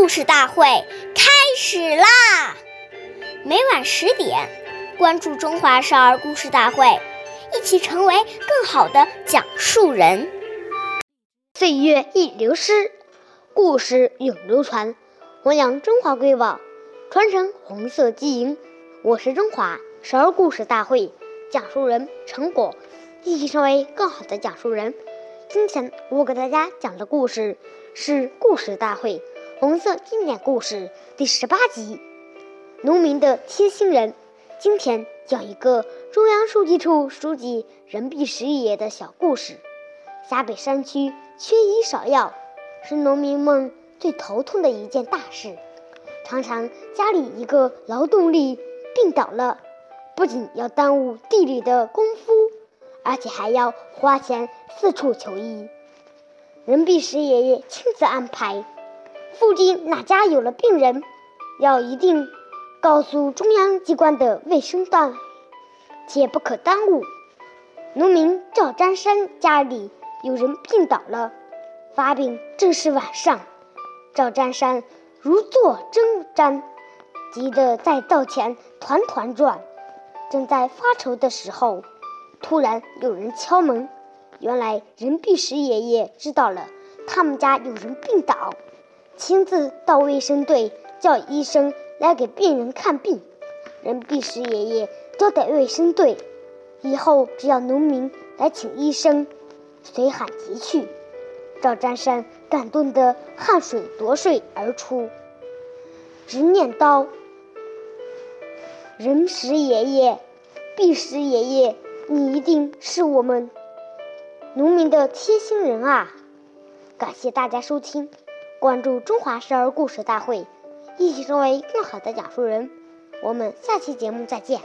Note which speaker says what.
Speaker 1: 故事大会开始啦！每晚十点，关注《中华少儿故事大会》，一起成为更好的讲述人。
Speaker 2: 岁月易流失，故事永流传。弘扬中华瑰宝，传承红色基因。我是中华少儿故事大会讲述人陈果，一起成为更好的讲述人。今天我给大家讲的故事是《故事大会》红色经典故事第十八集《农民的贴心人》。今天讲一个中央书记处书记任弼时爷爷的小故事。陕北山区缺医少药，是农民们最头痛的一件大事。常常家里一个劳动力病倒了，不仅要耽误地里的功夫。而且还要花钱四处求医，任弼时爷爷亲自安排，附近哪家有了病人，要一定告诉中央机关的卫生单位，且不可耽误。农民赵占山家里有人病倒了，发病正是晚上，赵占山如坐针毡，急得在灶前团团转，正在发愁的时候。突然有人敲门，原来任弼时爷爷知道了他们家有人病倒，亲自到卫生队叫医生来给病人看病。任弼时爷爷交代卫生队，以后只要农民来请医生，随喊即去。赵占山感动得汗水夺水而出，直念叨：“任时爷爷，弼时爷爷。”你一定是我们农民的贴心人啊！感谢大家收听，关注中华少儿故事大会，一起成为更好的讲述人。我们下期节目再见。